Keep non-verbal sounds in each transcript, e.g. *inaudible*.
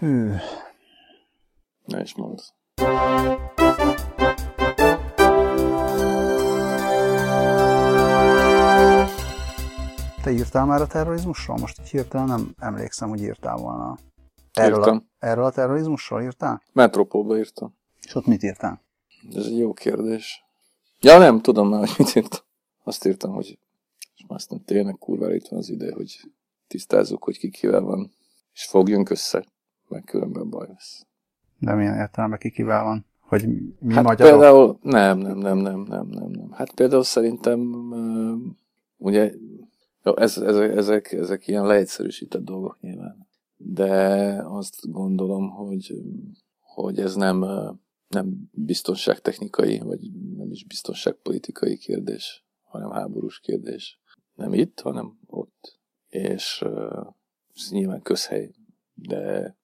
Hű. Ne is mondd. Te írtál már a terrorizmusról? Most így hirtelen nem emlékszem, hogy írtál volna. Erről, Írtam. a, erről a terrorizmusról írtál? Metropolba írtam. És ott mit írtál? Ez egy jó kérdés. Ja, nem, tudom már, hogy mit írtam. Azt írtam, hogy és már aztán tényleg kurvára itt van az ide, hogy tisztázzuk, hogy ki kivel van, és fogjunk össze, meg különben baj lesz. De milyen értelemben ki kivel van? Hogy mi hát magyarok? például, nem, nem, nem, nem, nem, nem, nem. Hát például szerintem, ugye, jó, ez, ezek, ezek, ezek ilyen leegyszerűsített dolgok nyilván. De azt gondolom, hogy, hogy ez nem, nem biztonságtechnikai, vagy nem is biztonságpolitikai kérdés, hanem háborús kérdés. Nem itt, hanem ott. És ö, ez nyilván közhely, de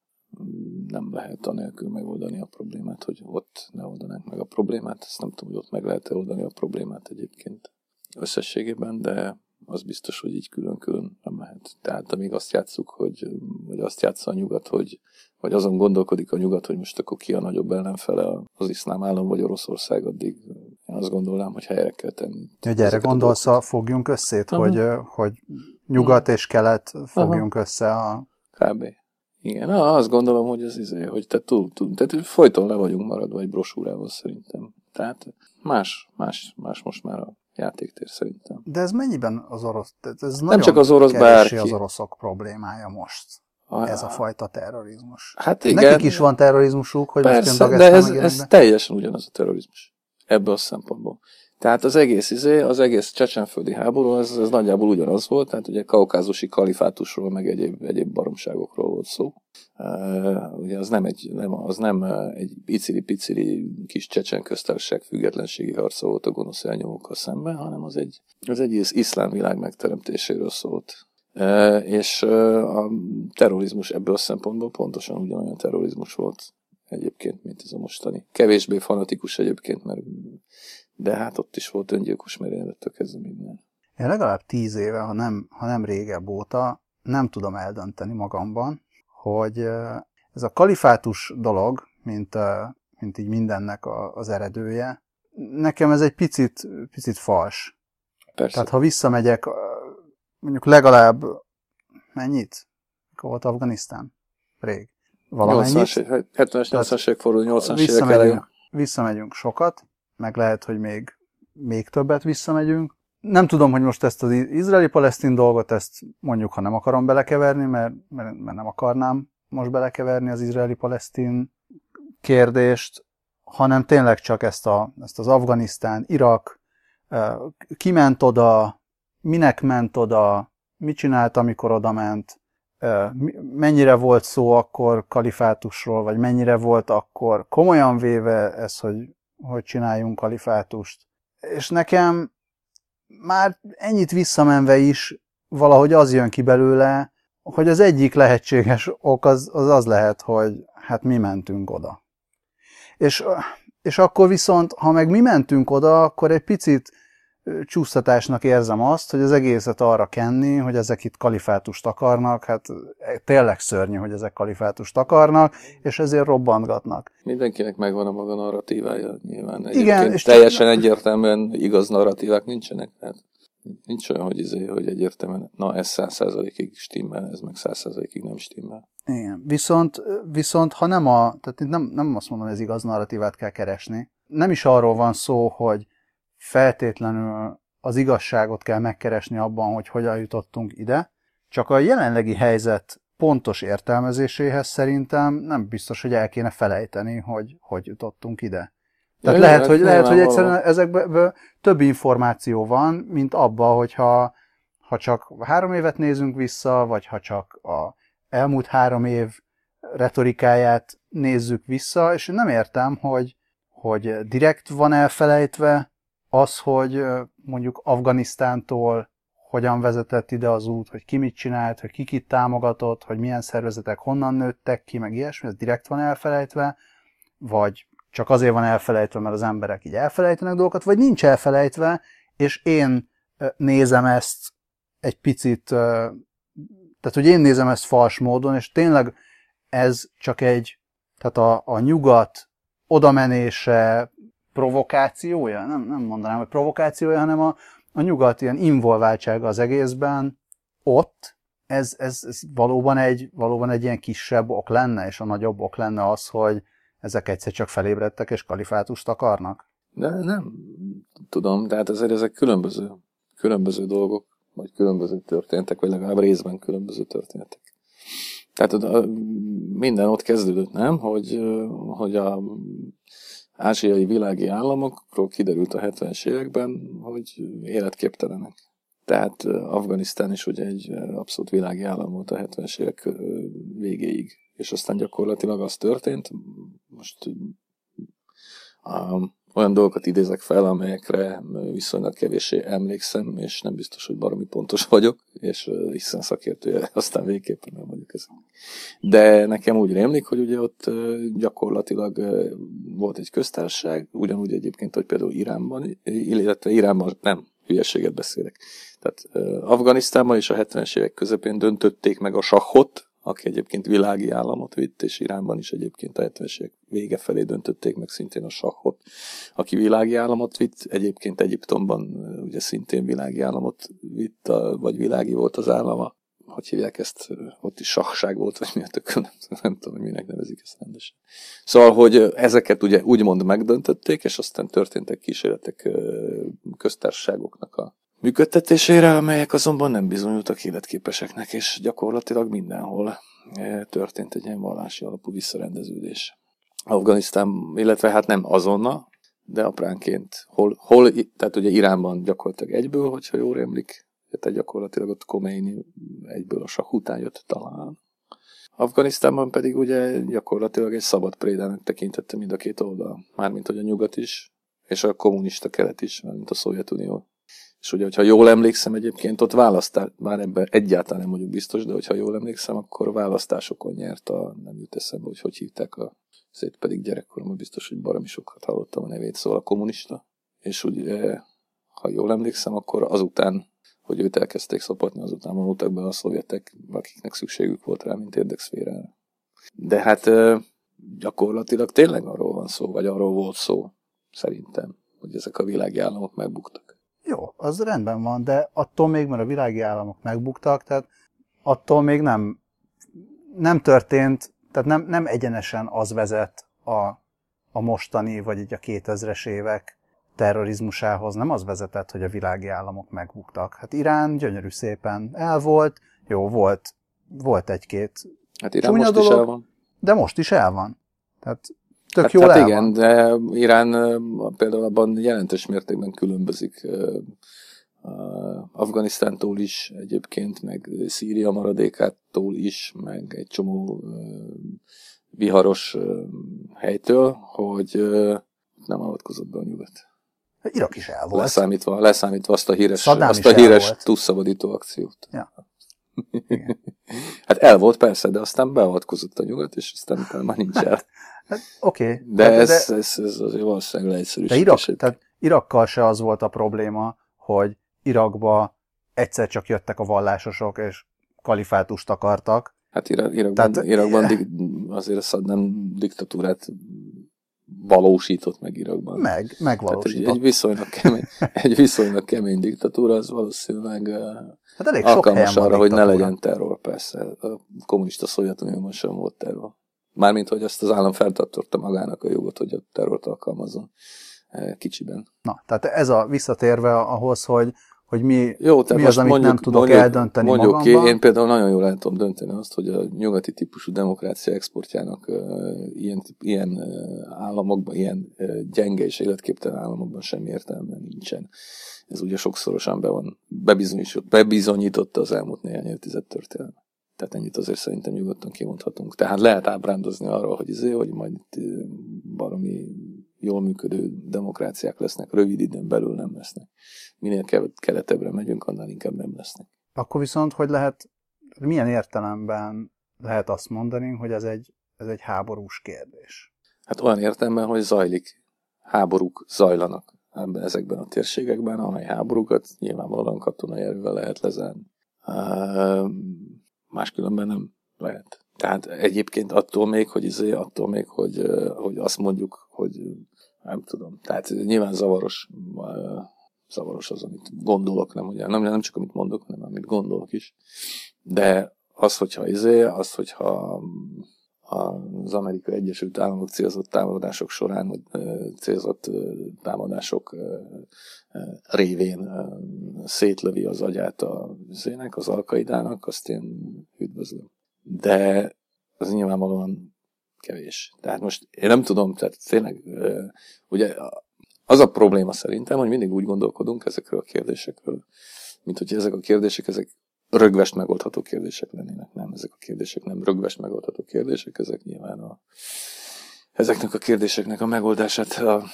nem lehet anélkül megoldani a problémát, hogy ott ne oldanánk meg a problémát. Ezt nem tudom, hogy ott meg lehet-e oldani a problémát egyébként összességében, de az biztos, hogy így külön-külön nem lehet. Tehát amíg azt játsszuk, hogy, vagy azt játsza a nyugat, hogy, vagy azon gondolkodik a nyugat, hogy most akkor ki a nagyobb ellenfele az iszlám állam vagy Oroszország, addig én azt gondolnám, hogy helyre kell tenni. Hogy erre gondolsz, a fogjunk összét, Aha. hogy, hogy nyugat és kelet fogjunk össze a... Kb. Igen, na, azt gondolom, hogy ez izé, hogy te túl, túl, tehát folyton le vagyunk maradva egy brosúrával szerintem. Tehát más, más, más most már a játéktér szerintem. De ez mennyiben az orosz... tehát Ez Nem csak az orosz, bárki. az oroszok problémája most. Ez a fajta terrorizmus. Hát igen. Nekik is van terrorizmusuk, hogy most Persze, jön de ez, ez teljesen ugyanaz a terrorizmus. Ebből a szempontból. Tehát az egész izé, az egész csecsenföldi háború, ez, ez nagyjából ugyanaz volt, tehát ugye kaukázusi kalifátusról, meg egyéb, egyéb baromságokról volt szó. Uh, ugye az nem egy, nem, az nem egy icili-picili kis csecsen köztársaság függetlenségi harca volt a gonosz elnyomókkal szemben, hanem az egy, az egész iszlám világ megteremtéséről szólt. Uh, és uh, a terrorizmus ebből a szempontból pontosan ugyanolyan terrorizmus volt egyébként, mint ez a mostani. Kevésbé fanatikus egyébként, mert de hát ott is volt öngyilkos merénylettől kezdve minden. Én legalább tíz éve, ha nem, ha nem régebb óta, nem tudom eldönteni magamban, hogy ez a kalifátus dolog, mint, mint így mindennek az eredője, nekem ez egy picit, picit fals. Persze. Tehát ha visszamegyek, mondjuk legalább mennyit? Mikor volt Afganisztán? Rég. Valamennyit. 80-as, 70-es, 80-as évek fordul, 80-as évek elején. visszamegyünk sokat, meg lehet, hogy még, még többet visszamegyünk. Nem tudom, hogy most ezt az izraeli-palesztin dolgot, ezt mondjuk, ha nem akarom belekeverni, mert, mert, mert nem akarnám most belekeverni az izraeli-palesztin kérdést, hanem tényleg csak ezt, a, ezt az Afganisztán, Irak, eh, kiment oda, minek ment oda, mit csinált, amikor oda ment, mennyire volt szó akkor kalifátusról, vagy mennyire volt akkor komolyan véve ez, hogy, hogy csináljunk kalifátust. És nekem már ennyit visszamenve is valahogy az jön ki belőle, hogy az egyik lehetséges ok az az, az lehet, hogy hát mi mentünk oda. És, és akkor viszont, ha meg mi mentünk oda, akkor egy picit csúsztatásnak érzem azt, hogy az egészet arra kenni, hogy ezek itt kalifátust akarnak, hát e, tényleg szörnyű, hogy ezek kalifátust akarnak, és ezért robbantgatnak. Mindenkinek megvan a maga narratívája, nyilván. Igen, Egyébként és teljesen egyértelműen igaz narratívák nincsenek. Tehát nincs olyan, hogy, izé, hogy egyértelműen, na ez száz százalékig stimmel, ez meg száz százalékig nem stimmel. Igen. Viszont, viszont ha nem a, tehát nem, nem azt mondom, hogy ez igaz narratívát kell keresni. Nem is arról van szó, hogy feltétlenül az igazságot kell megkeresni abban, hogy hogyan jutottunk ide, csak a jelenlegi helyzet pontos értelmezéséhez szerintem nem biztos, hogy el kéne felejteni, hogy hogy jutottunk ide. Tehát Ja, lehet, hogy, lehet, hogy egyszerűen ezekből több információ van, mint abba, hogyha ha csak három évet nézünk vissza, vagy ha csak a elmúlt három év retorikáját nézzük vissza, és én nem értem, hogy, hogy direkt van elfelejtve az, hogy mondjuk Afganisztántól hogyan vezetett ide az út, hogy ki mit csinált, hogy ki kit támogatott, hogy milyen szervezetek honnan nőttek ki, meg ilyesmi, ez direkt van elfelejtve, vagy csak azért van elfelejtve, mert az emberek így elfelejtenek dolgokat, vagy nincs elfelejtve, és én nézem ezt egy picit, tehát hogy én nézem ezt fals módon, és tényleg ez csak egy, tehát a, a nyugat odamenése provokációja, nem, nem mondanám, hogy provokációja, hanem a, a nyugat ilyen involváltsága az egészben ott, ez, ez, ez valóban, egy, valóban egy ilyen kisebb ok lenne, és a nagyobb ok lenne az, hogy ezek egyszer csak felébredtek, és kalifátust akarnak? De nem tudom, de hát ezért ezek különböző, különböző dolgok, vagy különböző történtek, vagy legalább részben különböző történetek. Tehát minden ott kezdődött, nem? Hogy, hogy a ázsiai világi államokról kiderült a 70-es években, hogy életképtelenek. Tehát Afganisztán is ugye egy abszolút világi állam volt a 70-es évek végéig. És aztán gyakorlatilag az történt, most um, olyan dolgokat idézek fel, amelyekre viszonylag kevéssé emlékszem, és nem biztos, hogy baromi pontos vagyok, és hiszen szakértője, aztán végképpen nem vagyok ez. De nekem úgy rémlik, hogy ugye ott gyakorlatilag volt egy köztársaság, ugyanúgy egyébként, hogy például Iránban, illetve Iránban nem, hülyeséget beszélek. Tehát Afganisztánban és a 70-es évek közepén döntötték meg a sahot, aki egyébként világi államot vitt, és Iránban is egyébként a 70 vége felé döntötték meg szintén a sahot, aki világi államot vitt, egyébként Egyiptomban ugye szintén világi államot vitt, vagy világi volt az állama, hogy hívják ezt, ott is sahság volt, vagy mi a tök, nem, *laughs* nem tudom, hogy minek nevezik ezt rendesen. Szóval, hogy ezeket ugye úgymond megdöntötték, és aztán történtek kísérletek köztársaságoknak a működtetésére, amelyek azonban nem bizonyultak életképeseknek, és gyakorlatilag mindenhol eh, történt egy ilyen vallási alapú visszarendeződés. Afganisztán, illetve hát nem azonnal, de apránként. Hol, hol, tehát ugye Iránban gyakorlatilag egyből, hogyha jól emlik, tehát gyakorlatilag ott Khomeini egyből a sak után jött talán. Afganisztánban pedig ugye gyakorlatilag egy szabad prédának tekintette mind a két oldal. Mármint, hogy a nyugat is, és a kommunista kelet is, mint a Szovjetunió és ugye, hogyha jól emlékszem egyébként, ott választás, már ebben egyáltalán nem vagyok biztos, de hogyha jól emlékszem, akkor választásokon nyert a, nem jut eszembe, hogy hogy hívták a, szét pedig gyerekkoromban biztos, hogy baromi sokat hallottam a nevét, szóval a kommunista. És ugye, ha jól emlékszem, akkor azután, hogy őt elkezdték szopatni, azután vonultak be a szovjetek, akiknek szükségük volt rá, mint érdekszférára. De hát gyakorlatilag tényleg arról van szó, vagy arról volt szó, szerintem, hogy ezek a világi államok megbuktak. Jó, az rendben van, de attól még, mert a világi államok megbuktak, tehát attól még nem, nem történt, tehát nem, nem egyenesen az vezet a, a mostani, vagy így a 2000-es évek terrorizmusához, nem az vezetett, hogy a világi államok megbuktak. Hát Irán gyönyörű szépen el volt, jó, volt, volt egy-két Hát Irán most dolog, is el van. De most is el van. Tehát tök hát, jól hát el igen, de Irán például abban jelentős mértékben különbözik Afganisztántól is egyébként, meg Szíria maradékától is, meg egy csomó viharos helytől, hogy nem avatkozott be a nyugat. Irak is el volt. Leszámítva, leszámítva azt a híres, azt a híres túlszabadító akciót. Ja. *laughs* hát el volt persze, de aztán beavatkozott a nyugat, és aztán már nincs el. *laughs* Hát, Oké. Okay. De, hát, ez, de, ez, ez azért valószínűleg leegyszerűsítés. De Irak, tehát Irakkal se az volt a probléma, hogy Irakba egyszer csak jöttek a vallásosok, és kalifátust akartak. Hát Irak, Irakban, Tehát, Irakban dik, azért nem diktatúrát valósított meg Irakban. Meg, megvalósított. Hát egy, egy, viszonylag kemény, *laughs* egy viszonylag kemény diktatúra, az valószínűleg hát elég alkalmas sok arra, hogy ne legyen terror, persze. A kommunista Szovjetunióban sem volt terror. Mármint, hogy ezt az állam feltartotta magának a jogot, hogy a terrort alkalmazzon kicsiben. Na, tehát ez a visszatérve ahhoz, hogy hogy mi, Jó, mi az, amit mondjuk, nem tudok mondjuk, eldönteni mondjuk magamban. Ki, én például nagyon jól el tudom dönteni azt, hogy a nyugati típusú demokrácia exportjának uh, ilyen, ilyen uh, államokban, ilyen uh, gyenge és életképtelen államokban semmi értelme nincsen. Ez ugye sokszorosan be van, bebizonyított, bebizonyította az elmúlt néhány évtized történelme. Tehát ennyit azért szerintem nyugodtan kimondhatunk. Tehát lehet ábrándozni arról, hogy, azért, hogy majd baromi jól működő demokráciák lesznek, rövid időn belül nem lesznek. Minél keletebbre megyünk, annál inkább nem lesznek. Akkor viszont, hogy lehet, milyen értelemben lehet azt mondani, hogy ez egy, ez egy háborús kérdés? Hát olyan értelemben, hogy zajlik, háborúk zajlanak ezekben a térségekben, amely háborúkat nyilvánvalóan katonai erővel lehet lezárni. Máskülönben nem lehet. Tehát egyébként attól még, hogy izé, attól még, hogy, hogy azt mondjuk, hogy nem tudom. Tehát nyilván zavaros, zavaros az, amit gondolok, nem, ugye, nem, nem csak amit mondok, hanem amit gondolok is. De az, hogyha izé, az, hogyha az Amerikai Egyesült Államok célzott támadások során, vagy célzott támadások révén szétlövi az agyát a zének, az alkaidának, azt én üdvözlöm. De az nyilvánvalóan kevés. Tehát most én nem tudom, tehát tényleg, ugye az a probléma szerintem, hogy mindig úgy gondolkodunk ezekről a kérdésekről, mint hogy ezek a kérdések, ezek rögvest megoldható kérdések lennének. Nem, ezek a kérdések nem rögvest megoldható kérdések, ezek nyilván a, ezeknek a kérdéseknek a megoldását a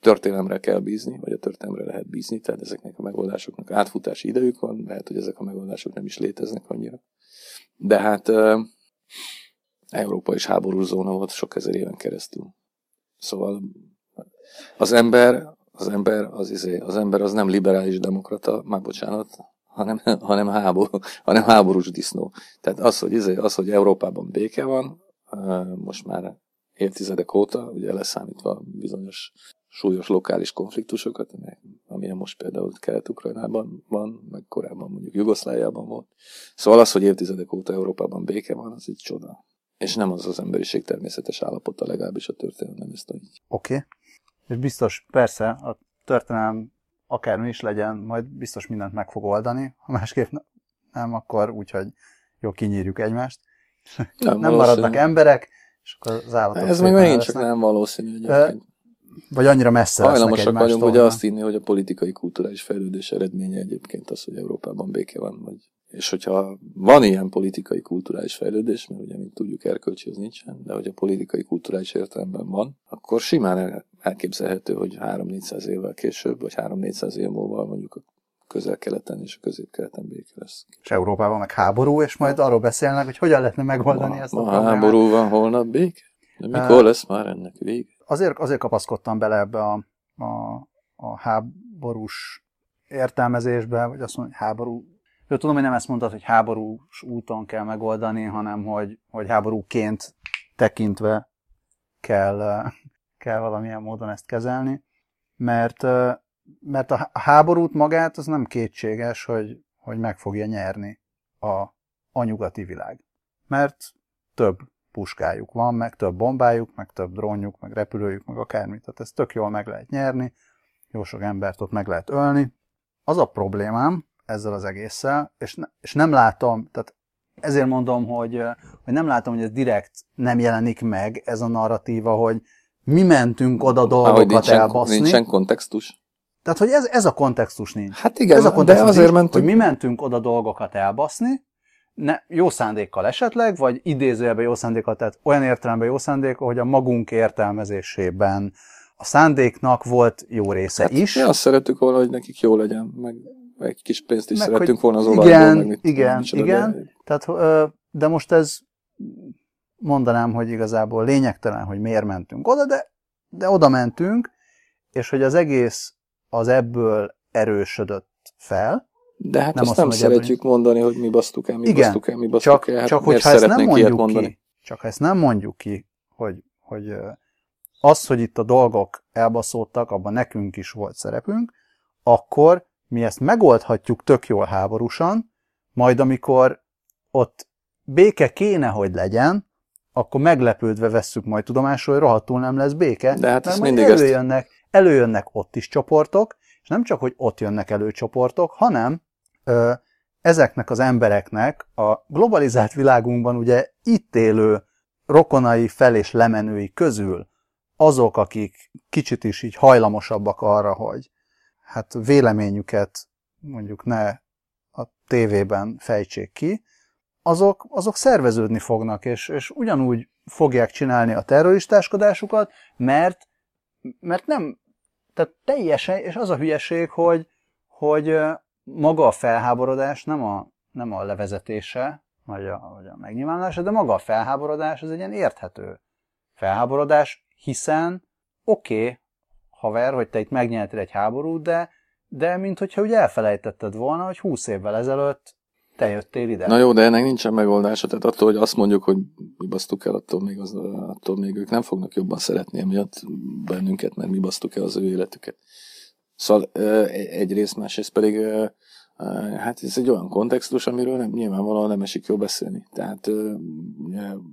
történelemre kell bízni, vagy a történelemre lehet bízni, tehát ezeknek a megoldásoknak átfutási idejük van, lehet, hogy ezek a megoldások nem is léteznek annyira. De hát Európa is háborús volt sok ezer éven keresztül. Szóval az ember, az ember az, izé, az ember az nem liberális demokrata, már bocsánat, hanem, hanem, háború, hanem háborús disznó. Tehát az, hogy, izé, az, hogy Európában béke van, most már évtizedek óta, ugye leszámítva bizonyos súlyos lokális konfliktusokat, amilyen most például Kelet-Ukrajnában van, meg korábban mondjuk Jugoszláviában volt. Szóval az, hogy évtizedek óta Európában béke van, az egy csoda. És nem az az emberiség természetes állapota, legalábbis a történelem ezt tanítja. Oké. Okay. És biztos, persze, a történelem akármi is legyen, majd biztos mindent meg fog oldani, ha másképp nem, akkor úgyhogy jó kinyírjuk egymást. Nem, nem maradnak emberek, és akkor az állatok Ez még megint csak nem valószínű egyébként. Vagy annyira messze Hajlamosak vagyunk ugye azt hinni, hogy a politikai kulturális fejlődés eredménye egyébként az, hogy Európában béke van, vagy és hogyha van ilyen politikai kulturális fejlődés, mert ugye, mint tudjuk, erkölcsi az nincsen, de hogy a politikai kulturális értelemben van, akkor simán elképzelhető, hogy 3-400 évvel később, vagy 3-400 év múlva mondjuk a közel-keleten és a közép-keleten béke lesz. És Európában meg háború, és majd arról beszélnek, hogy hogyan lehetne megoldani ma, ezt a ma háború van, holnap béke? De mikor lesz már ennek vége? Azért, azért kapaszkodtam bele ebbe a, a, a háborús értelmezésbe, vagy azt mondom, hogy háború jó, tudom, hogy nem ezt mondtad, hogy háborús úton kell megoldani, hanem hogy, hogy háborúként tekintve kell, kell valamilyen módon ezt kezelni, mert, mert a háborút magát az nem kétséges, hogy, hogy meg fogja nyerni a, a nyugati világ. Mert több puskájuk van, meg több bombájuk, meg több drónjuk, meg repülőjük, meg akármit. Tehát ezt tök jól meg lehet nyerni, jó sok embert ott meg lehet ölni. Az a problémám, ezzel az egésszel, és, ne, és nem látom, tehát ezért mondom, hogy, hogy nem látom, hogy ez direkt nem jelenik meg, ez a narratíva, hogy mi mentünk oda dolgokat nincsen, elbaszni. Nincsen kontextus. Tehát, hogy ez, ez a kontextus nincs. Hát igen, ez a kontextus de azért nincs, mentünk. Hogy mi mentünk oda dolgokat elbaszni, ne, jó szándékkal esetleg, vagy idézőjelben jó szándékkal, tehát olyan értelemben jó szándékkal, hogy a magunk értelmezésében a szándéknak volt jó része hát is. Mi azt szeretük volna, hogy nekik jó legyen, meg egy kis pénzt is Meg, szerettünk volna az olajból. Igen, meg mit, igen, igen. Tehát, de most ez mondanám, hogy igazából lényegtelen, hogy miért mentünk oda, de, de oda mentünk, és hogy az egész az ebből erősödött fel. De hát nem azt, azt nem szeretjük ebből... mondani, hogy mi basztuk el, mi igen, basztuk el, mi basztuk csak, el. Hát csak hogyha ezt nem mondjuk mondani? ki, csak ha ezt nem mondjuk ki, hogy, hogy az, hogy itt a dolgok elbaszódtak, abban nekünk is volt szerepünk, akkor mi ezt megoldhatjuk tök jól háborúsan, majd amikor ott béke kéne, hogy legyen, akkor meglepődve vesszük majd tudomásul, hogy rohadtul nem lesz béke, De hát mert mindig előjönnek, ezt... előjönnek ott is csoportok, és nem csak, hogy ott jönnek elő csoportok, hanem ö, ezeknek az embereknek a globalizált világunkban ugye itt élő rokonai fel és lemenői közül azok, akik kicsit is így hajlamosabbak arra, hogy hát véleményüket mondjuk ne a tévében fejtsék ki, azok, azok szerveződni fognak, és, és ugyanúgy fogják csinálni a terroristáskodásukat, mert, mert nem, tehát teljesen, és az a hülyeség, hogy, hogy maga a felháborodás nem a, nem a levezetése, vagy a, vagy a megnyilvánulása, de maga a felháborodás az egy ilyen érthető felháborodás, hiszen oké, okay, haver, hogy te itt megnyertél egy háborút, de, de mint hogyha úgy elfelejtetted volna, hogy húsz évvel ezelőtt te jöttél ide. Na jó, de ennek nincsen megoldása, tehát attól, hogy azt mondjuk, hogy mi basztuk el, attól még, az, attól még ők nem fognak jobban szeretni emiatt bennünket, mert mi basztuk el az ő életüket. Szóval egyrészt, másrészt pedig hát ez egy olyan kontextus, amiről nem, nyilvánvalóan nem esik jó beszélni. Tehát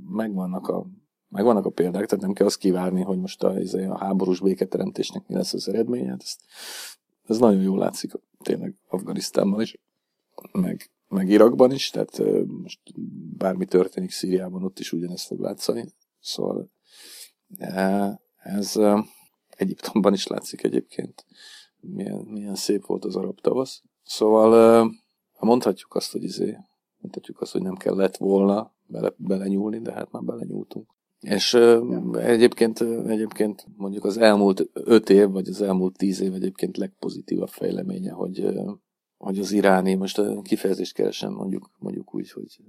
megvannak a, megvannak a példák, tehát nem kell azt kivárni, hogy most a, a háborús béketeremtésnek mi lesz az eredménye. Hát ez, ez nagyon jól látszik tényleg Afganisztánban is, meg, meg Irakban is, tehát most bármi történik Szíriában, ott is ugyanezt fog látszani. Szóval ez Egyiptomban is látszik egyébként milyen, milyen szép volt az arab tavasz. Szóval mondhatjuk azt, hogy izé, mondhatjuk azt, hogy nem kellett volna bele, belenyúlni, de hát már belenyúltunk. És ja. egyébként, egyébként mondjuk az elmúlt öt év, vagy az elmúlt tíz év egyébként legpozitívabb fejleménye, hogy, hogy az iráni, most a kifejezést keresem mondjuk, mondjuk úgy, hogy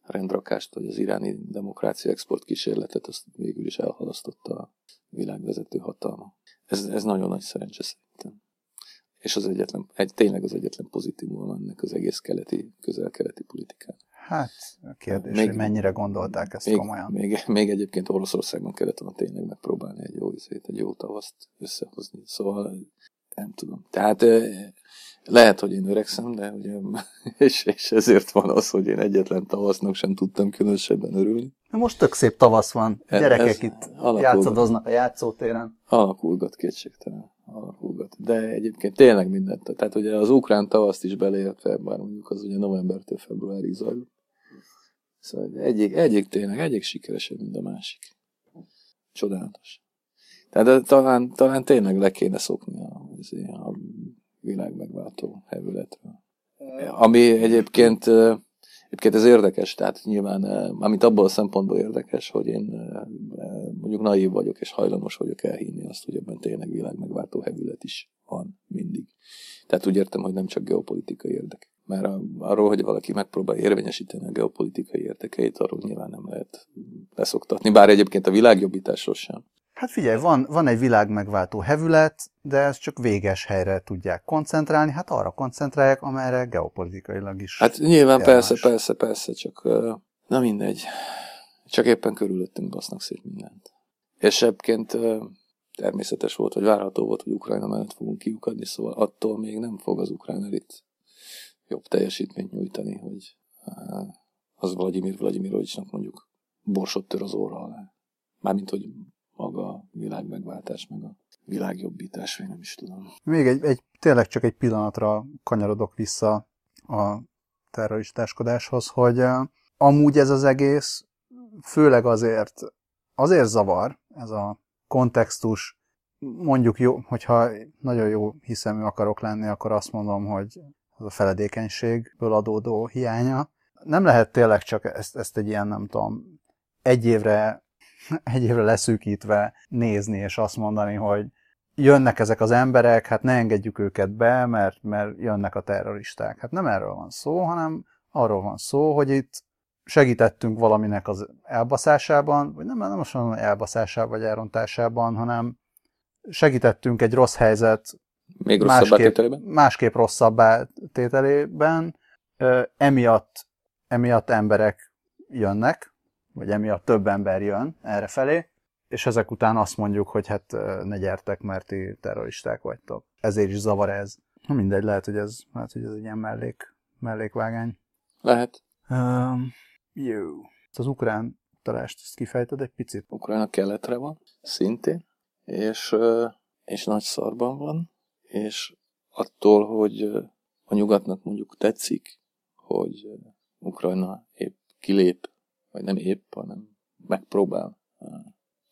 rendrakást, vagy az iráni demokrácia export kísérletet, azt végül is elhalasztotta a világvezető hatalma. Ez, ez nagyon nagy szerencse szerintem és az egyetlen, egy, tényleg az egyetlen pozitívum ennek az egész keleti, közel-keleti politikán. Hát, a kérdés, még, hogy mennyire gondolták ezt még, komolyan. Még, még egyébként Oroszországban kellett volna tényleg megpróbálni egy jó izét, egy jó tavaszt összehozni. Szóval nem tudom. Tehát lehet, hogy én öregszem, de ugye, *laughs* és, és ezért van az, hogy én egyetlen tavasznak sem tudtam különösebben örülni. Most tök szép tavasz van. Gyerekek ez itt játszadoznak a játszótéren. Alakulgat kétségtelen alakulgat. De egyébként tényleg mindent. Tehát ugye az ukrán tavaszt is beleértve, bár mondjuk az ugye novembertől februárig zajlott. Szóval egyik, egyik tényleg, egyik sikeresebb, mint a másik. Csodálatos. Tehát talán, talán tényleg le kéne szokni a, a világ megváltó hevületről. Ami egyébként Egyébként ez érdekes, tehát nyilván, amit abból a szempontból érdekes, hogy én mondjuk naív vagyok, és hajlamos vagyok elhinni azt, hogy ebben tényleg világ megváltó hevület is van mindig. Tehát úgy értem, hogy nem csak geopolitikai érdek. Mert arról, hogy valaki megpróbál érvényesíteni a geopolitikai érdekeit, arról nyilván nem lehet leszoktatni, bár egyébként a világjobbításról sem. Hát figyelj, van, van egy világ megváltó hevület, de ezt csak véges helyre tudják koncentrálni, hát arra koncentrálják, amelyre geopolitikailag is. Hát nyilván jelmás. persze, persze, persze, csak na mindegy. Csak éppen körülöttünk basznak szét mindent. És egyébként természetes volt, vagy várható volt, hogy Ukrajna mellett fogunk kiukadni, szóval attól még nem fog az ukrán elit jobb teljesítményt nyújtani, hogy az Vladimir Vladimirovicsnak mondjuk borsot tör az óra alá. Mármint, hogy maga a világ megváltás, meg a világjobbítás, vagy nem is tudom. Még egy, egy, tényleg csak egy pillanatra kanyarodok vissza a terroristáskodáshoz, hogy amúgy ez az egész főleg azért, azért zavar ez a kontextus, mondjuk jó, hogyha nagyon jó hiszemű akarok lenni, akkor azt mondom, hogy az a feledékenységből adódó hiánya. Nem lehet tényleg csak ezt, ezt egy ilyen, nem tudom, egy évre *laughs* egy évre leszűkítve nézni, és azt mondani, hogy jönnek ezek az emberek, hát ne engedjük őket be, mert, mert jönnek a terroristák. Hát nem erről van szó, hanem arról van szó, hogy itt segítettünk valaminek az elbaszásában, vagy nem, nem most mondom elbaszásában vagy elrontásában, hanem segítettünk egy rossz helyzet még rosszabb másképp, másképp rosszabb tételében, emiatt, emiatt emberek jönnek, vagy emiatt több ember jön erre felé, és ezek után azt mondjuk, hogy hát ne gyertek, mert ti terroristák vagytok. Ezért is zavar ez. Na mindegy, lehet, hogy ez, lehet, hogy ez egy ilyen mellék, mellékvágány. Lehet. Um, jó. Az ukrán talást ezt kifejted egy picit? Ukrajna keletre van, szintén, és, és nagy szarban van, és attól, hogy a nyugatnak mondjuk tetszik, hogy Ukrajna épp kilép vagy nem épp, hanem megpróbál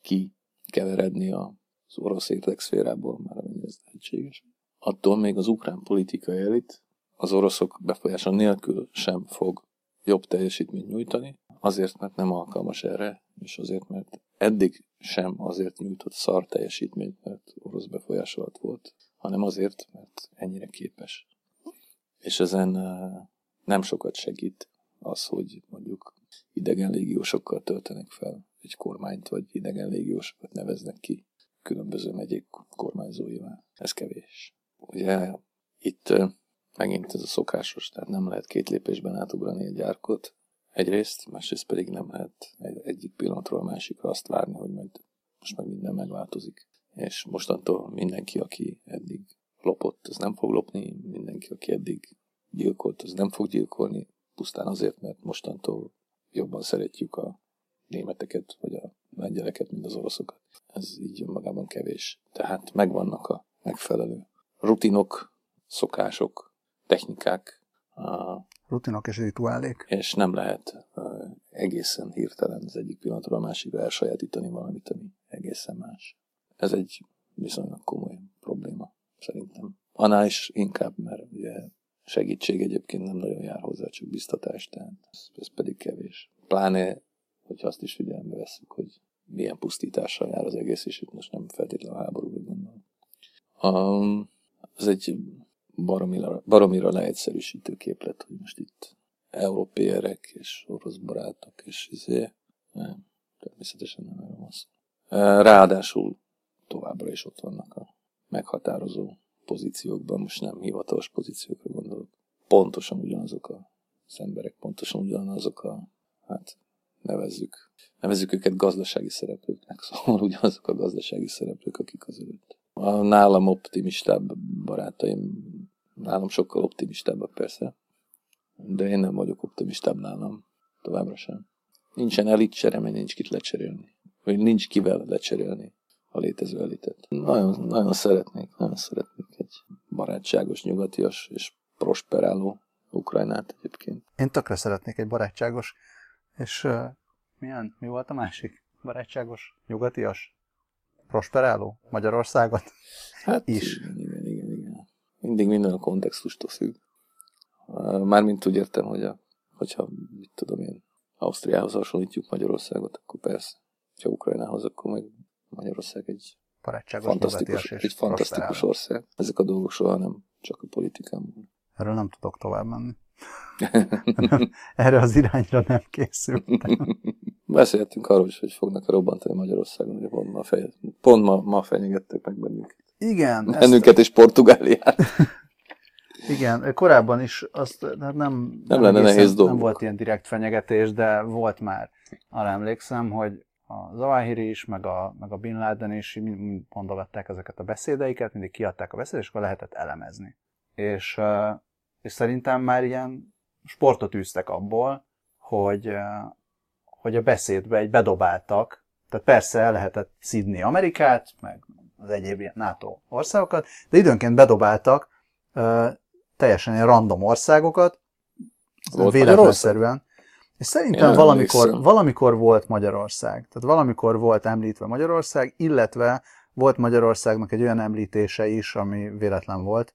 ki keveredni az orosz érdekszférából, már amennyire ez lehetséges. Attól még az ukrán politikai elit az oroszok befolyása nélkül sem fog jobb teljesítményt nyújtani, azért, mert nem alkalmas erre, és azért, mert eddig sem azért nyújtott szar teljesítményt, mert orosz befolyás alatt volt, hanem azért, mert ennyire képes. És ezen nem sokat segít az, hogy mondjuk idegen légiósokkal töltenek fel egy kormányt, vagy idegen légiósokat neveznek ki különböző megyék kormányzóivá. Ez kevés. Ugye itt megint ez a szokásos, tehát nem lehet két lépésben átugrani egy árkot, egyrészt, másrészt pedig nem lehet egy, egyik pillanatról a másikra azt várni, hogy majd most meg minden megváltozik. És mostantól mindenki, aki eddig lopott, az nem fog lopni, mindenki, aki eddig gyilkolt, az nem fog gyilkolni, pusztán azért, mert mostantól jobban szeretjük a németeket, vagy a lengyeleket, mint az oroszokat. Ez így magában kevés. Tehát megvannak a megfelelő rutinok, szokások, technikák. Rutinok és rituálék. És nem lehet egészen hirtelen az egyik pillanatról a másikra elsajátítani valamit, ami egészen más. Ez egy viszonylag komoly probléma, szerintem. Annál is inkább, mert ugye segítség egyébként nem nagyon jár hozzá, csak biztatás, tehát ez, ez pedig kevés. Pláne, hogyha azt is figyelembe veszünk, hogy milyen pusztítással jár az egész, és itt most nem feltétlenül a háborúra gondolom. Um, ez egy baromira, baromira leegyszerűsítő képlet, hogy most itt európérek és orosz barátok, és izé, nem, természetesen nem erről van. Ráadásul továbbra is ott vannak a meghatározó pozíciókban, most nem hivatalos pozíciókra gondolok. Pontosan ugyanazok az emberek, pontosan ugyanazok a, hát nevezzük, nevezzük őket gazdasági szereplőknek, *laughs* szóval ugyanazok a gazdasági szereplők, akik az előtt. A nálam optimistább barátaim, nálam sokkal optimistábbak persze, de én nem vagyok optimistább nálam, továbbra sem. Nincsen elit csere, mert nincs kit lecserélni. Vagy nincs kivel lecserélni a létező elitet. Nagyon, nagyon szeretnék, nagyon szeretnék egy barátságos, nyugatias és prosperáló Ukrajnát egyébként. Én tökre szeretnék egy barátságos, és uh, milyen, mi volt a másik? Barátságos, nyugatias, prosperáló Magyarországot? Hát is. Igen, igen, igen. Mindig minden a kontextustól függ. Mármint úgy értem, hogy a, hogyha, mit tudom én, Ausztriához hasonlítjuk Magyarországot, akkor persze. Ha Ukrajnához, akkor meg Magyarország egy fantasztikus, egy fantasztikus ország. Ezek a dolgok soha nem csak a politikában. Erről nem tudok tovább menni. Erre az irányra nem készültem. Beszéltünk arról is, hogy fognak robbantani Magyarországon, hogy pont ma, fej, pont ma, ma fenyegettek meg bennünket. Igen. Bennünket ezt... és Portugáliát. Igen, korábban is azt hát nem, nem, nem lenne nehéz dolgok. Nem volt ilyen direkt fenyegetés, de volt már. Arra emlékszem, hogy a Zawahiri is, meg a, meg a Bin Laden is mind mondogatták ezeket a beszédeiket, mindig kiadták a beszédet, és akkor lehetett elemezni. És, és szerintem már ilyen sportot űztek abból, hogy, hogy a beszédbe egy bedobáltak, tehát persze el lehetett szidni Amerikát, meg az egyéb ilyen NATO országokat, de időnként bedobáltak teljesen ilyen random országokat, véletlenszerűen, és szerintem valamikor, valamikor volt Magyarország. Tehát valamikor volt említve Magyarország, illetve volt Magyarországnak egy olyan említése is, ami véletlen volt.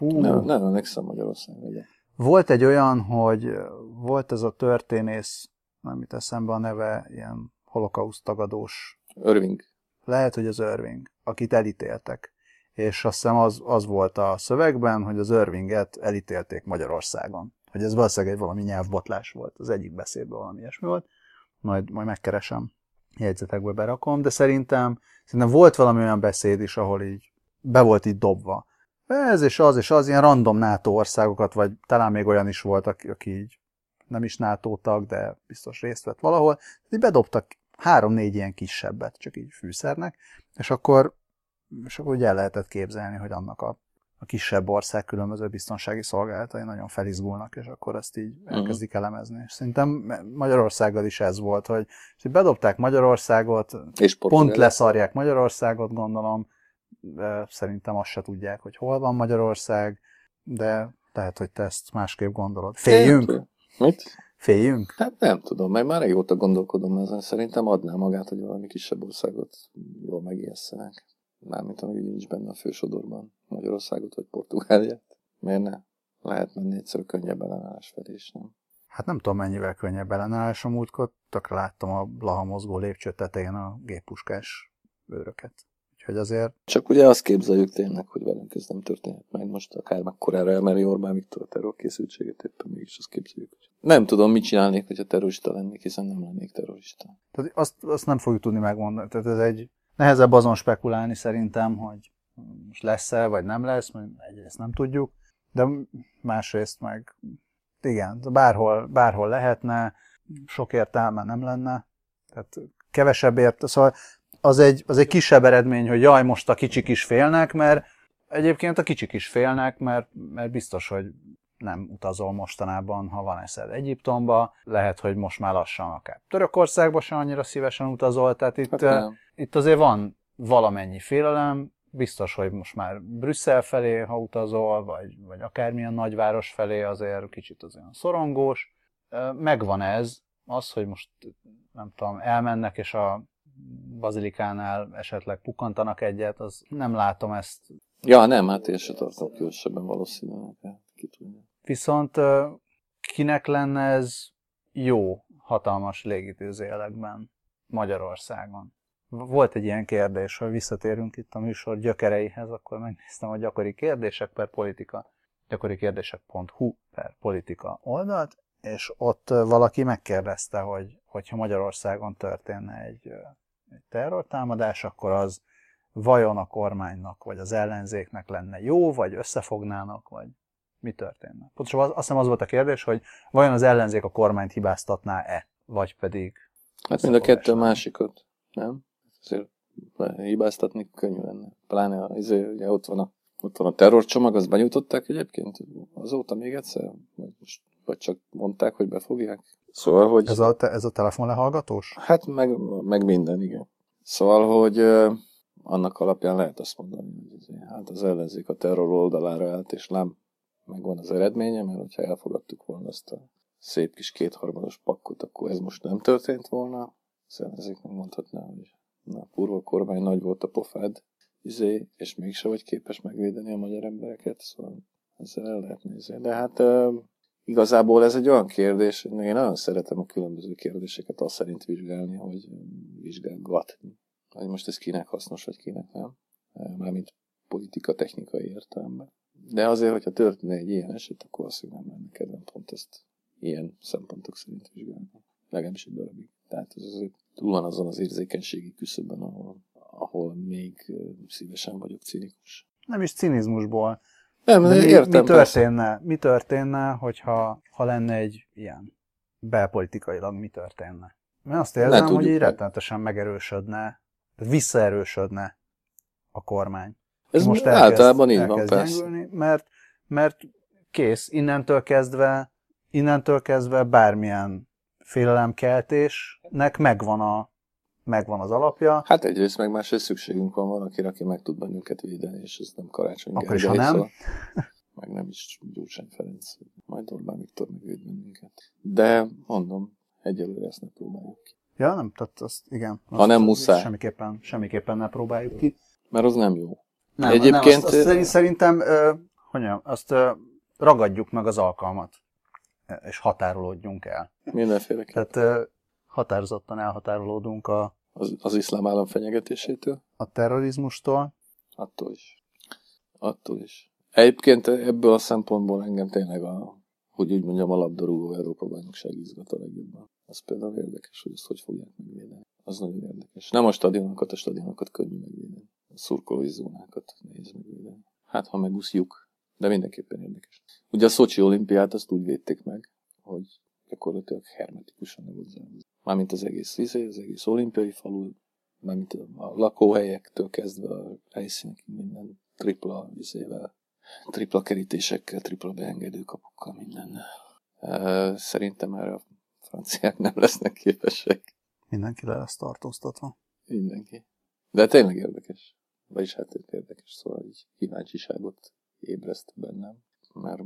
Hú. Nem, nem emlékszem Magyarország, ugye. Volt egy olyan, hogy volt ez a történész, nem mit eszembe a neve, ilyen holokauszt tagadós. Irving. Lehet, hogy az Irving, akit elítéltek. És azt hiszem az, az volt a szövegben, hogy az Irvinget elítélték Magyarországon hogy ez valószínűleg egy valami nyelvbotlás volt, az egyik beszédben valami ilyesmi volt, majd, majd megkeresem, jegyzetekbe berakom, de szerintem, szerintem volt valami olyan beszéd is, ahol így be volt így dobva. Ez és az és az, ilyen random NATO országokat, vagy talán még olyan is volt, aki, aki így nem is NATO tag, de biztos részt vett valahol, így bedobtak három-négy ilyen kisebbet, csak így fűszernek, és akkor, és akkor úgy el lehetett képzelni, hogy annak a a kisebb ország különböző biztonsági szolgálatai nagyon felizgulnak, és akkor ezt így mhm. elkezdik elemezni. És szerintem Magyarországgal is ez volt, hogy hogy bedobták Magyarországot, és pont leszarják Magyarországot, gondolom, szerintem azt se tudják, hogy hol van Magyarország, de lehet, hogy te ezt másképp gondolod. Féljünk? Mit? Féljünk? Hát nem tudom, mert már régóta gondolkodom ezen. Szerintem adná magát, hogy valami kisebb országot jól megijesszenek. Mármint ami nincs benne a fősodorban. Magyarországot vagy Portugáliát. Miért ne? Lehet menni egyszer könnyebb ellenállás felé is, nem? Hát nem tudom mennyivel könnyebb ellenállás a múltkor. Tökre láttam a Blaha mozgó lépcső tetején a géppuskás őröket. Úgyhogy azért... Csak ugye azt képzeljük tényleg, hogy velünk ez nem történhet meg. Most akár mekkorára emeli Orbán Viktor a terrorkészültséget, éppen mégis azt képzeljük. Nem tudom, mit csinálnék, hogyha terrorista lennék, hiszen nem lennék terrorista. Tehát azt, azt nem fogjuk tudni megmondani. Tehát ez egy Nehezebb azon spekulálni szerintem, hogy most lesz-e, vagy nem lesz, mert egyrészt nem tudjuk, de másrészt meg igen, bárhol, bárhol lehetne, sok értelme nem lenne, tehát kevesebb ért, szóval az egy, az egy kisebb eredmény, hogy jaj, most a kicsik is félnek, mert egyébként a kicsik is félnek, mert, mert biztos, hogy nem utazol mostanában, ha van eszed Egyiptomba, lehet, hogy most már lassan akár Törökországba sem annyira szívesen utazol, tehát itt, hát itt azért van valamennyi félelem, biztos, hogy most már Brüsszel felé, ha utazol, vagy, vagy akármilyen nagyváros felé azért kicsit az olyan szorongós. Megvan ez, az, hogy most nem tudom, elmennek, és a bazilikánál esetleg pukantanak egyet, az nem látom ezt. Ja, nem, hát én se tartom különösebben valószínűleg. Hát, ki tudja. Viszont kinek lenne ez jó hatalmas légitűzélekben Magyarországon? Volt egy ilyen kérdés, hogy visszatérünk itt a műsor gyökereihez, akkor megnéztem a gyakori kérdések per politika, gyakori kérdések.hu per politika oldalt, és ott valaki megkérdezte, hogy hogyha Magyarországon történne egy terrortámadás, akkor az vajon a kormánynak, vagy az ellenzéknek lenne jó, vagy összefognának, vagy mi történne? Pontosabban azt hiszem az volt a kérdés, hogy vajon az ellenzék a kormányt hibáztatná-e, vagy pedig... Hát mind a kettő másikat, nem? Azért hibáztatni könnyű lenne. Pláne izé, ugye ott van a ott van a terrorcsomag, azt benyújtották egyébként azóta még egyszer? Vagy, most, vagy csak mondták, hogy befogják? Szóval, hogy... Ez a, te, ez a telefonlehallgatós? Hát meg, meg minden, igen. Szóval, hogy annak alapján lehet azt mondani, hogy hát az ellenzék a terror oldalára állt, és nem megvan az eredménye, mert hogyha elfogadtuk volna azt a szép kis kétharmados pakkot, akkor ez most nem történt volna. Az ellenzék megmondhatná, hogy na, kurva kormány nagy volt a pofád, izé, és mégse vagy képes megvédeni a magyar embereket, szóval ezzel el lehet nézni. De hát igazából ez egy olyan kérdés, hogy én nagyon szeretem a különböző kérdéseket azt szerint vizsgálni, hogy vizsgálgatni. Hogy most ez kinek hasznos, vagy kinek nem. Mármint politika technikai értelemben. De azért, hogyha történne egy ilyen eset, akkor azt nem lenne kedvem pont ezt ilyen szempontok szerint vizsgálni. Legalábbis egy darabig. Tehát ez azért túl van azon az érzékenységi küszöbben, ahol, ahol még szívesen vagyok cinikus. Nem is cinizmusból. Nem, de értem. Mi történne, mi történne, hogyha ha lenne egy ilyen belpolitikailag mi történne? Én azt érzem, hogy így rettenetesen megerősödne, visszaerősödne a kormány. Ez most elkezd, általában így van, persze. mert, mert kész, innentől kezdve, innentől kezdve bármilyen félelemkeltésnek megvan, a, megvan az alapja. Hát egyrészt meg másrészt szükségünk van valakire, aki meg tud bennünket védeni, és ez nem Karácsony Akkor is, ha nem. Szóval, meg nem is Gyurcsány Ferenc, majd Orbán Viktor megvéd bennünket. De mondom, egyelőre ezt ne próbáljuk ki. Ja, nem, tehát azt igen. Ha nem muszáj. Semmiképpen, semmiképpen ne próbáljuk ki. Mert az nem jó. Nem, Egyébként... Nem, azt, azt szerintem, uh, hogy mondjam, azt uh, ragadjuk meg az alkalmat, és határolódjunk el. Mindenféle. Tehát uh, határozottan elhatárolódunk a... Az, az iszlám állam fenyegetésétől? A terrorizmustól? Attól is. Attól is. Egyébként ebből a szempontból engem tényleg a, hogy úgy mondjam, a labdarúgó Európa bajnokság izgat a legjobban. Az például érdekes, hogy ezt hogy fogják megvédeni. Az nagyon érdekes. Nem a stadionokat, a stadionokat könnyű megvédeni a szurkolói zónákat néz meg. Hát, ha megúszjuk, de mindenképpen érdekes. Ugye a Szocsi olimpiát azt úgy védték meg, hogy gyakorlatilag hermetikusan zárva. Mármint az egész izé, az egész olimpiai falu, mármint a lakóhelyektől kezdve a helyszínek minden tripla izével, tripla kerítésekkel, tripla beengedő kapukkal, minden. Szerintem erre a franciák nem lesznek képesek. Mindenki le lesz tartóztatva. Mindenki. De tényleg érdekes. Vagyis hát érdekes, szóval így kíváncsiságot ébreszt bennem. Mert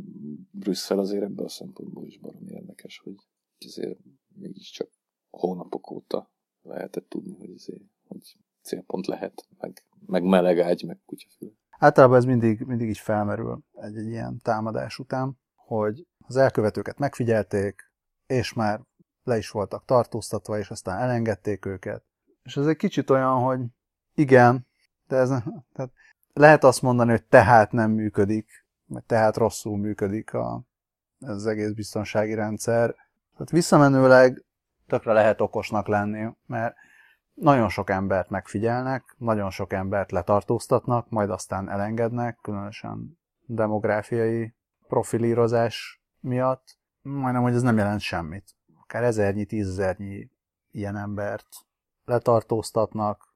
Brüsszel azért ebből a szempontból is baromi érdekes, hogy azért mégiscsak hónapok óta lehetett tudni, hogy, azért, hogy célpont lehet, meg, meg meleg ágy, meg kutyafül. Általában ez mindig, mindig így felmerül egy, egy ilyen támadás után, hogy az elkövetőket megfigyelték, és már le is voltak tartóztatva, és aztán elengedték őket. És ez egy kicsit olyan, hogy igen, de ez, tehát lehet azt mondani, hogy tehát nem működik, vagy tehát rosszul működik a, ez az egész biztonsági rendszer. Tehát visszamenőleg tökre lehet okosnak lenni, mert nagyon sok embert megfigyelnek, nagyon sok embert letartóztatnak, majd aztán elengednek, különösen demográfiai profilírozás miatt, majdnem, hogy ez nem jelent semmit. Akár ezernyi, tízezernyi ilyen embert letartóztatnak,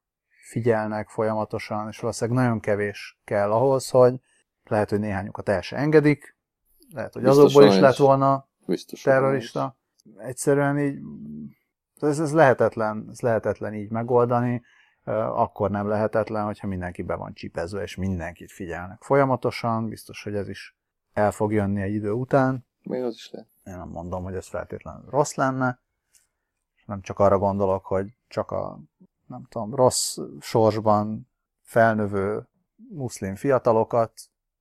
figyelnek folyamatosan, és valószínűleg nagyon kevés kell ahhoz, hogy lehet, hogy néhányukat el se engedik, lehet, hogy Biztos azokból is lett volna Biztos terrorista. Egyszerűen így, ez, ez lehetetlen, ez lehetetlen így megoldani, akkor nem lehetetlen, hogyha mindenki be van csipezve, és mindenkit figyelnek folyamatosan, biztos, hogy ez is el fog jönni egy idő után. Még az is lehet. Én nem mondom, hogy ez feltétlenül rossz lenne, nem csak arra gondolok, hogy csak a nem tudom, rossz sorsban felnövő muszlim fiatalokat,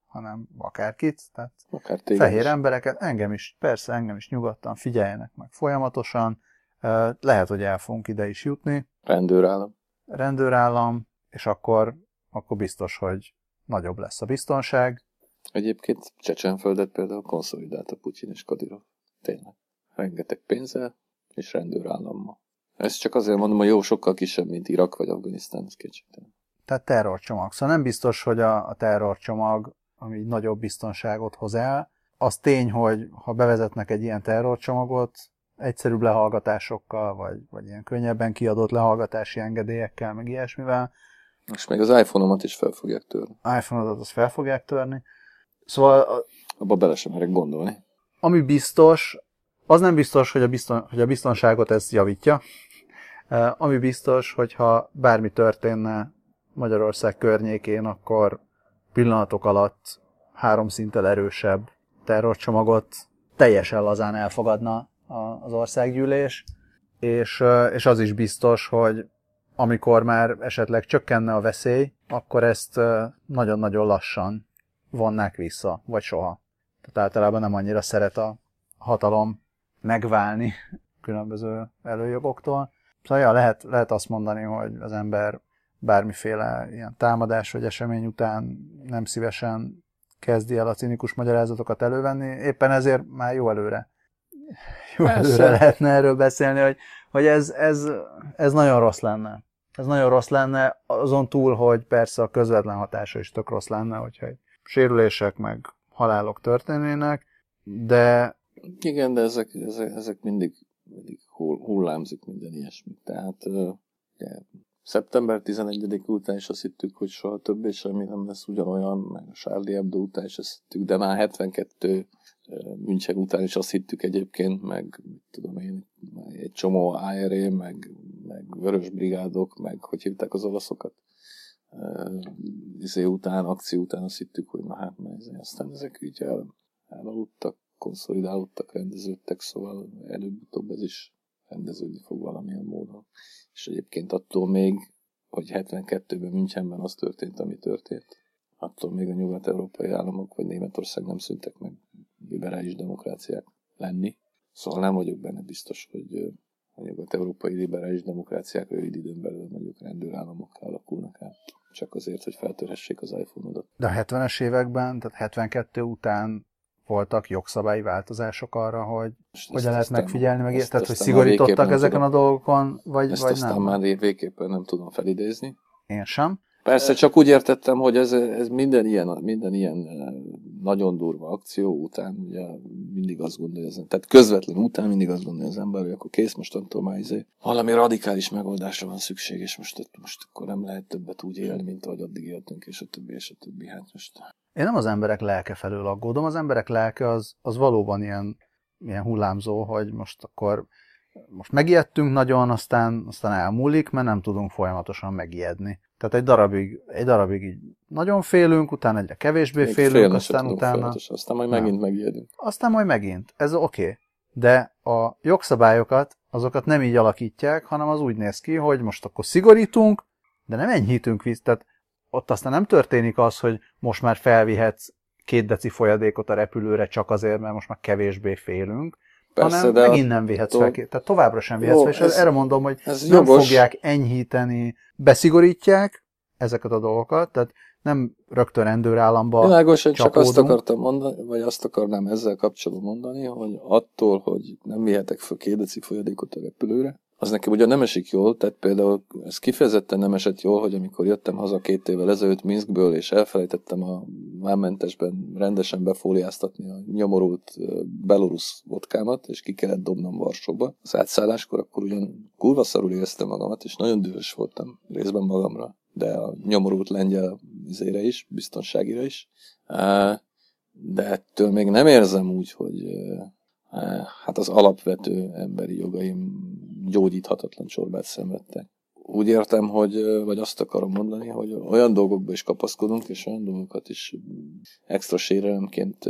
hanem akárkit, tehát Akár fehér is. embereket, engem is, persze, engem is nyugodtan figyeljenek meg folyamatosan, lehet, hogy el fogunk ide is jutni. Rendőrállam. Rendőrállam, és akkor, akkor biztos, hogy nagyobb lesz a biztonság. Egyébként Csecsenföldet például konszolidálta Putyin és Kadirov. Tényleg. Rengeteg pénzzel és rendőrállammal. Ezt csak azért mondom, hogy jó, sokkal kisebb, mint Irak vagy Afganisztán, ez kétségtelen. Tehát terrorcsomag. Szóval nem biztos, hogy a, a terrorcsomag, ami nagyobb biztonságot hoz el. Az tény, hogy ha bevezetnek egy ilyen terrorcsomagot, egyszerűbb lehallgatásokkal, vagy, vagy ilyen könnyebben kiadott lehallgatási engedélyekkel, meg ilyesmivel. És még az iPhone-omat is fel fogják törni. iPhone-odat azt fel fogják törni. Szóval... Abba bele sem merek gondolni. Ami biztos, az nem biztos, hogy a, bizton, hogy a biztonságot ez javítja. Ami biztos, hogyha bármi történne Magyarország környékén, akkor pillanatok alatt három szinttel erősebb terrorcsomagot teljesen lazán elfogadna az országgyűlés, és, és az is biztos, hogy amikor már esetleg csökkenne a veszély, akkor ezt nagyon-nagyon lassan vonnák vissza, vagy soha. Tehát általában nem annyira szeret a hatalom megválni *laughs* különböző előjogoktól. Szóval ja, lehet, lehet azt mondani, hogy az ember bármiféle ilyen támadás vagy esemény után nem szívesen kezdi el a cinikus magyarázatokat elővenni, éppen ezért már jó előre. Jó Persze. előre lehetne erről beszélni, hogy, hogy ez, ez, ez nagyon rossz lenne. Ez nagyon rossz lenne, azon túl, hogy persze a közvetlen hatása is tök rossz lenne, hogyha sérülések meg halálok történnének, de... Igen, de ezek, ezek, ezek mindig, mindig hullámzik minden ilyesmi. Tehát ugye, szeptember 11 után is azt hittük, hogy soha többé semmi nem lesz ugyanolyan, meg a Charlie Hebdo után is azt hittük, de már 72 München után is azt hittük egyébként, meg tudom én, egy csomó IRA, meg, meg vörös brigádok, meg hogy hívták az olaszokat, izé után, akció után azt hittük, hogy na hát, mert aztán ezek így el, elaludtak, konszolidálódtak, rendeződtek, szóval előbb-utóbb ez is rendeződni fog valamilyen módon. És egyébként attól még, hogy 72-ben Münchenben az történt, ami történt, attól még a nyugat-európai államok vagy Németország nem szüntek meg liberális demokráciák lenni. Szóval nem vagyok benne biztos, hogy a nyugat-európai liberális demokráciák rövid időn belül mondjuk rendőrállamokká alakulnak át. Csak azért, hogy feltörhessék az iPhone-odat. De a 70-es években, tehát 72 után voltak jogszabályi változások arra, hogy ezt, hogyan lehet megfigyelni, meg ezt, tehát hogy szigorítottak ezeken tudom. a dolgokon, vagy, ezt vagy aztán nem? már végképpen nem tudom felidézni. Én sem. Persze, csak úgy értettem, hogy ez, ez minden, ilyen, minden ilyen nagyon durva akció után, ugye mindig azt gondolja, az, tehát közvetlen után mindig azt gondolja az ember, hogy akkor kész, mostantól már izé, valami radikális megoldásra van szükség, és most, most akkor nem lehet többet úgy élni, mint ahogy addig éltünk, és a többi, és a többi. Hát most én nem az emberek lelke felől aggódom, az emberek lelke az, az valóban ilyen, ilyen hullámzó, hogy most akkor most megijedtünk nagyon, aztán, aztán elmúlik, mert nem tudunk folyamatosan megijedni. Tehát egy darabig, egy darabig így nagyon félünk, utána egyre kevésbé Még félünk, aztán utána... Aztán majd megint megijedünk. Aztán majd megint. Ez oké. Okay. De a jogszabályokat, azokat nem így alakítják, hanem az úgy néz ki, hogy most akkor szigorítunk, de nem enyhítünk vissza. Tehát ott aztán nem történik az, hogy most már felvihetsz két deci folyadékot a repülőre csak azért, mert most már kevésbé félünk, Persze, hanem de megint nem vihetsz fel, tehát továbbra sem vihetsz fel, és ez, erre mondom, hogy ez nem jogos. fogják enyhíteni, beszigorítják ezeket a dolgokat, tehát nem rögtön rendőrállamba Világosan csak azt akartam mondani, vagy azt akarnám ezzel kapcsolatban mondani, hogy attól, hogy nem vihetek fel két deci folyadékot a repülőre, az nekem ugye nem esik jól, tehát például ez kifejezetten nem esett jól, hogy amikor jöttem haza két évvel ezelőtt Minskből, és elfelejtettem a vámmentesben rendesen befóliáztatni a nyomorult belorusz vodkámat, és ki kellett dobnom Varsóba az átszálláskor, akkor ugyan kurva szarul éreztem magamat, és nagyon dühös voltam részben magamra, de a nyomorult lengyel izére is, biztonságira is. De ettől még nem érzem úgy, hogy hát az alapvető emberi jogaim gyógyíthatatlan csorbát szenvedtek úgy értem, hogy, vagy azt akarom mondani, hogy olyan dolgokba is kapaszkodunk, és olyan dolgokat is extra sérelemként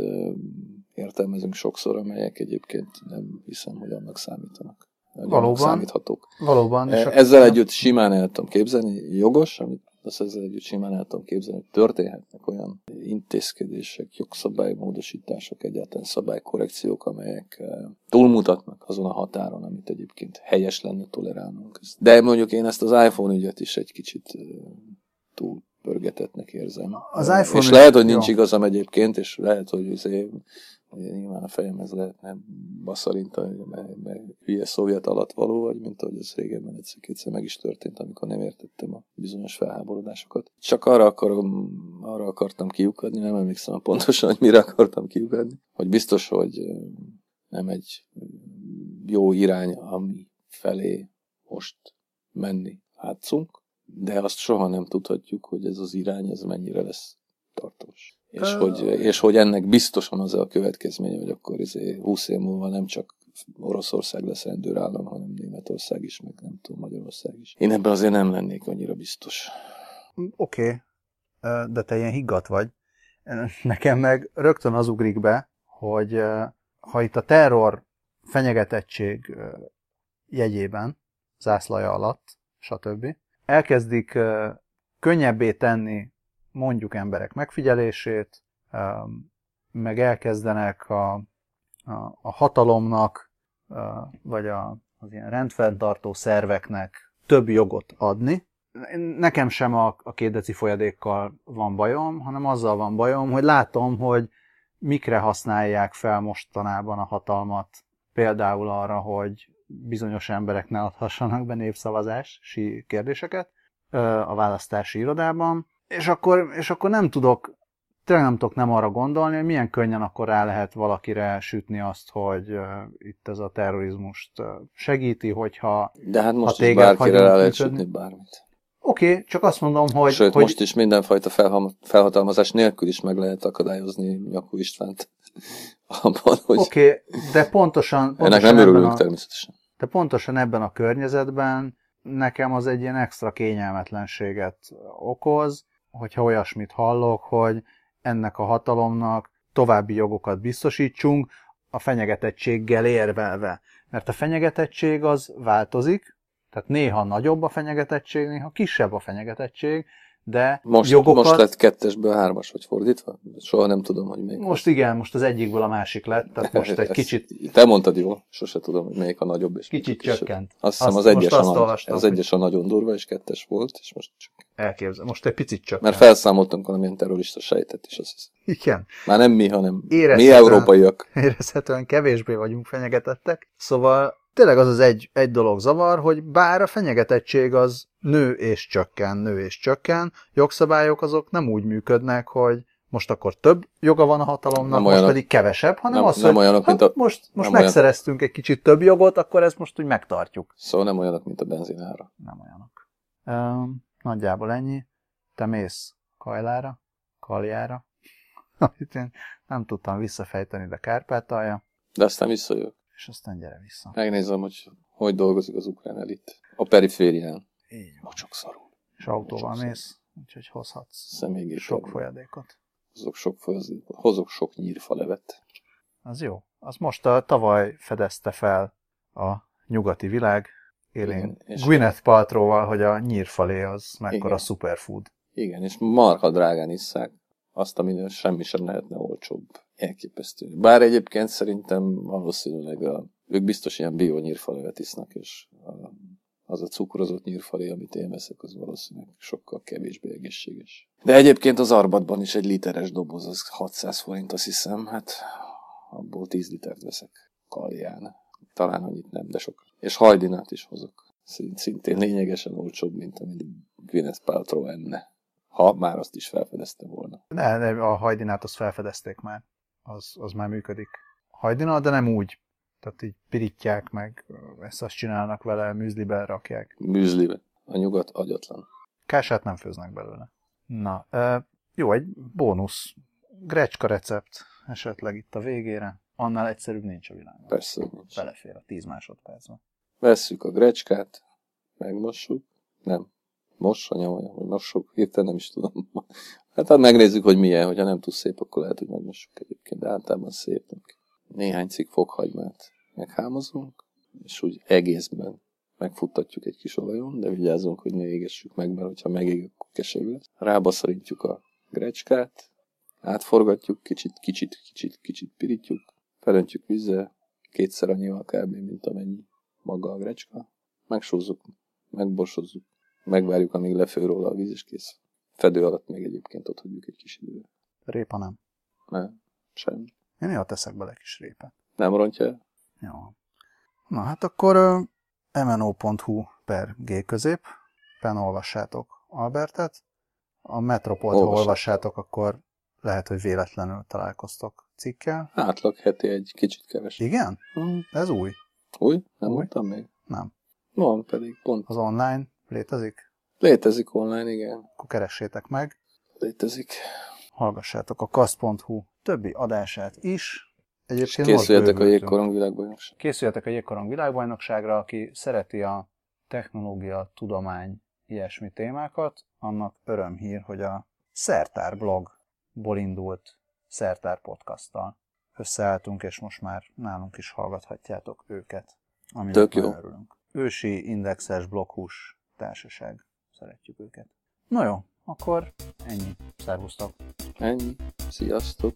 értelmezünk sokszor, amelyek egyébként nem hiszem, hogy annak számítanak. Valóban. Számíthatók. Valóban. És Ezzel együtt simán el tudom képzelni, jogos, amit azt ezzel együtt simán el tudom képzelni, hogy történhetnek olyan intézkedések, jogszabálymódosítások, egyáltalán szabálykorrekciók, amelyek eh, túlmutatnak azon a határon, amit egyébként helyes lenne tolerálnunk. De mondjuk én ezt az iPhone ügyet is egy kicsit eh, túl pörgetetnek érzem. Az iPhone és lehet, hogy nincs jó. igazam egyébként, és lehet, hogy azért Ugye nyilván a fejemhez lehetne baszarintani, mert, mert hülye szovjet alatt való, vagy mint ahogy ez régebben egyszer-kétszer meg is történt, amikor nem értettem a bizonyos felháborodásokat. Csak arra, akarom, arra akartam kiukadni, nem emlékszem pontosan, hogy mire akartam kiukadni, hogy biztos, hogy nem egy jó irány, ami felé most menni látszunk, de azt soha nem tudhatjuk, hogy ez az irány, ez mennyire lesz tartós. És, uh, hogy, és hogy ennek biztosan az a következménye, hogy akkor izé 20 év múlva nem csak Oroszország lesz rendőrállam, hanem Németország is, meg nem tudom, Magyarország is. Én ebben azért nem lennék annyira biztos. Oké, okay. de te ilyen higgadt vagy. Nekem meg rögtön az ugrik be, hogy ha itt a terror fenyegetettség jegyében, zászlaja alatt, stb. elkezdik könnyebbé tenni mondjuk emberek megfigyelését, meg elkezdenek a, a, a hatalomnak, vagy a, az ilyen rendfenntartó szerveknek több jogot adni. Nekem sem a, a két deci folyadékkal van bajom, hanem azzal van bajom, hogy látom, hogy mikre használják fel mostanában a hatalmat. Például arra, hogy bizonyos emberek ne adhassanak be népszavazási kérdéseket a választási irodában, és akkor, és akkor nem tudok, tényleg nem tudok nem arra gondolni, hogy milyen könnyen akkor rá lehet valakire sütni azt, hogy uh, itt ez a terrorizmust uh, segíti, hogyha De hát most ha is bárkire rá lehet sütni bármit. Oké, okay, csak azt mondom, hogy... Sőt, hogy... most is mindenfajta felhatalmazás nélkül is meg lehet akadályozni Nyakú Istvánt *laughs* abban, hogy... Oké, okay, de pontosan... pontosan Ennek nem örülünk a... természetesen. De pontosan ebben a környezetben nekem az egy ilyen extra kényelmetlenséget okoz, hogyha olyasmit hallok, hogy ennek a hatalomnak további jogokat biztosítsunk, a fenyegetettséggel érvelve. Mert a fenyegetettség az változik, tehát néha nagyobb a fenyegetettség, néha kisebb a fenyegetettség, de most, jogokat... Most lett kettesből hármas, vagy fordítva? Soha nem tudom, hogy melyik. Most az. igen, most az egyikből a másik lett, tehát most egy *laughs* kicsit... Te mondtad jól, sose tudom, hogy melyik a nagyobb. És kicsit csökkent. Azt hiszem az egyes, a, nagy, az egyes a nagyon durva, és kettes volt, és most csak. Elképzel, most egy picit csökkent. Mert felszámoltunk valamilyen terrorista sejtet is, azt hiszem. Igen. Már nem mi, hanem mi európaiak. *laughs* Érezhetően kevésbé vagyunk fenyegetettek. Szóval tényleg az az egy, egy dolog zavar, hogy bár a fenyegetettség az nő és csökken, nő és csökken, jogszabályok azok nem úgy működnek, hogy most akkor több joga van a hatalomnak, nem most olyanok, pedig kevesebb, hanem nem, az, nem hogy olyanok, hát mint a, most, most megszereztünk olyan. egy kicsit több jogot, akkor ezt most úgy megtartjuk. Szóval nem olyanok, mint a benzinára. Nem olyanok. Um, nagyjából ennyi. Te mész Kajlára, Kaljára, *laughs* amit én nem tudtam visszafejteni, de Kárpátalja. De aztán visszajövök és aztán gyere vissza. Megnézem, hogy hogy dolgozik az ukrán elit. A periférián. Így van. Szarul. És autóval Mocsok mész, úgyhogy hozhatsz Személygép sok folyadékot. Hozok sok, hozok sok nyírfa levet. Az jó. Az most a tavaly fedezte fel a nyugati világ élén Gwyneth Paltrowval, hogy a nyírfalé az mekkora Igen. superfood. Igen, és marha drágán isszák azt, aminél semmi sem lehetne olcsóbb. Elképesztő. Bár egyébként szerintem valószínűleg a, ők biztos ilyen bio nyírfalevet isznak, és a, az a cukrozott nyírfalé, amit én veszek, az valószínűleg sokkal kevésbé egészséges. De egyébként az arbatban is egy literes doboz, az 600 forint, azt hiszem, hát abból 10 litert veszek kalján. Talán annyit nem, de sok. És hajdinát is hozok. Szintén lényegesen olcsóbb, mint amit Gwyneth Paltrow enne Ha már azt is felfedezte volna. Ne, ne, a hajdinát azt felfedezték már. Az, az már működik. Hajdina, de nem úgy. Tehát így pirítják meg, ezt azt csinálnak vele, műzlibe rakják. Műzlibe. A nyugat agyatlan. Kását nem főznek belőle. Na, jó, egy bónusz. Grecska recept esetleg itt a végére. Annál egyszerűbb nincs a világon. Persze, nincs. Belefér a 10 másodpercben. Vesszük a grecskát, megmossuk. Nem. Mossa, nyomolja, hogy mossuk. Hirtelen nem is tudom. Hát hát megnézzük, hogy milyen. Hogyha nem túl szép, akkor lehet, hogy megmossuk egyébként. De általában szép. Néhány cikk fokhagymát meghámozunk, és úgy egészben megfuttatjuk egy kis olajon, de vigyázzunk, hogy ne égessük meg, mert hogyha megég, akkor keserű lesz. Rábaszorítjuk a grecskát, átforgatjuk, kicsit, kicsit, kicsit, kicsit pirítjuk, felöntjük vízzel, kétszer annyival kb. mint amennyi maga a grecska, megsózzuk, megborsozzuk, megvárjuk, amíg lefő róla a víz, és kész. Fedő alatt még egyébként ott hagyjuk egy kis időre. Répa nem. Nem, semmi. Én néha teszek bele kis répet. Nem rontja el? Jó. Na hát akkor uh, mno.hu per g közép, pen olvassátok Albertet, a Metropolt, ha Olvassátok. akkor lehet, hogy véletlenül találkoztok cikkel. Átlag heti egy kicsit keves. Igen? Hm. Ez új? Új? Nem Új. mondtam még? Nem. Van pedig, pont. Az online létezik? Létezik online, igen. Akkor keressétek meg. Létezik. Hallgassátok a kasz.hu többi adását is. Egyébként Készüljetek a jégkorong világbajnokság. Készüljetek a jégkorong világbajnokságra, aki szereti a technológia, tudomány, ilyesmi témákat, annak örömhír, hogy a Szertár blogból indult Szertár podcasttal összeálltunk, és most már nálunk is hallgathatjátok őket. Tök jó. Örülünk. Ősi indexes bloghús társaság. Szeretjük őket. Na jó, akkor ennyi. Szervusztok! Ennyi. Sziasztok.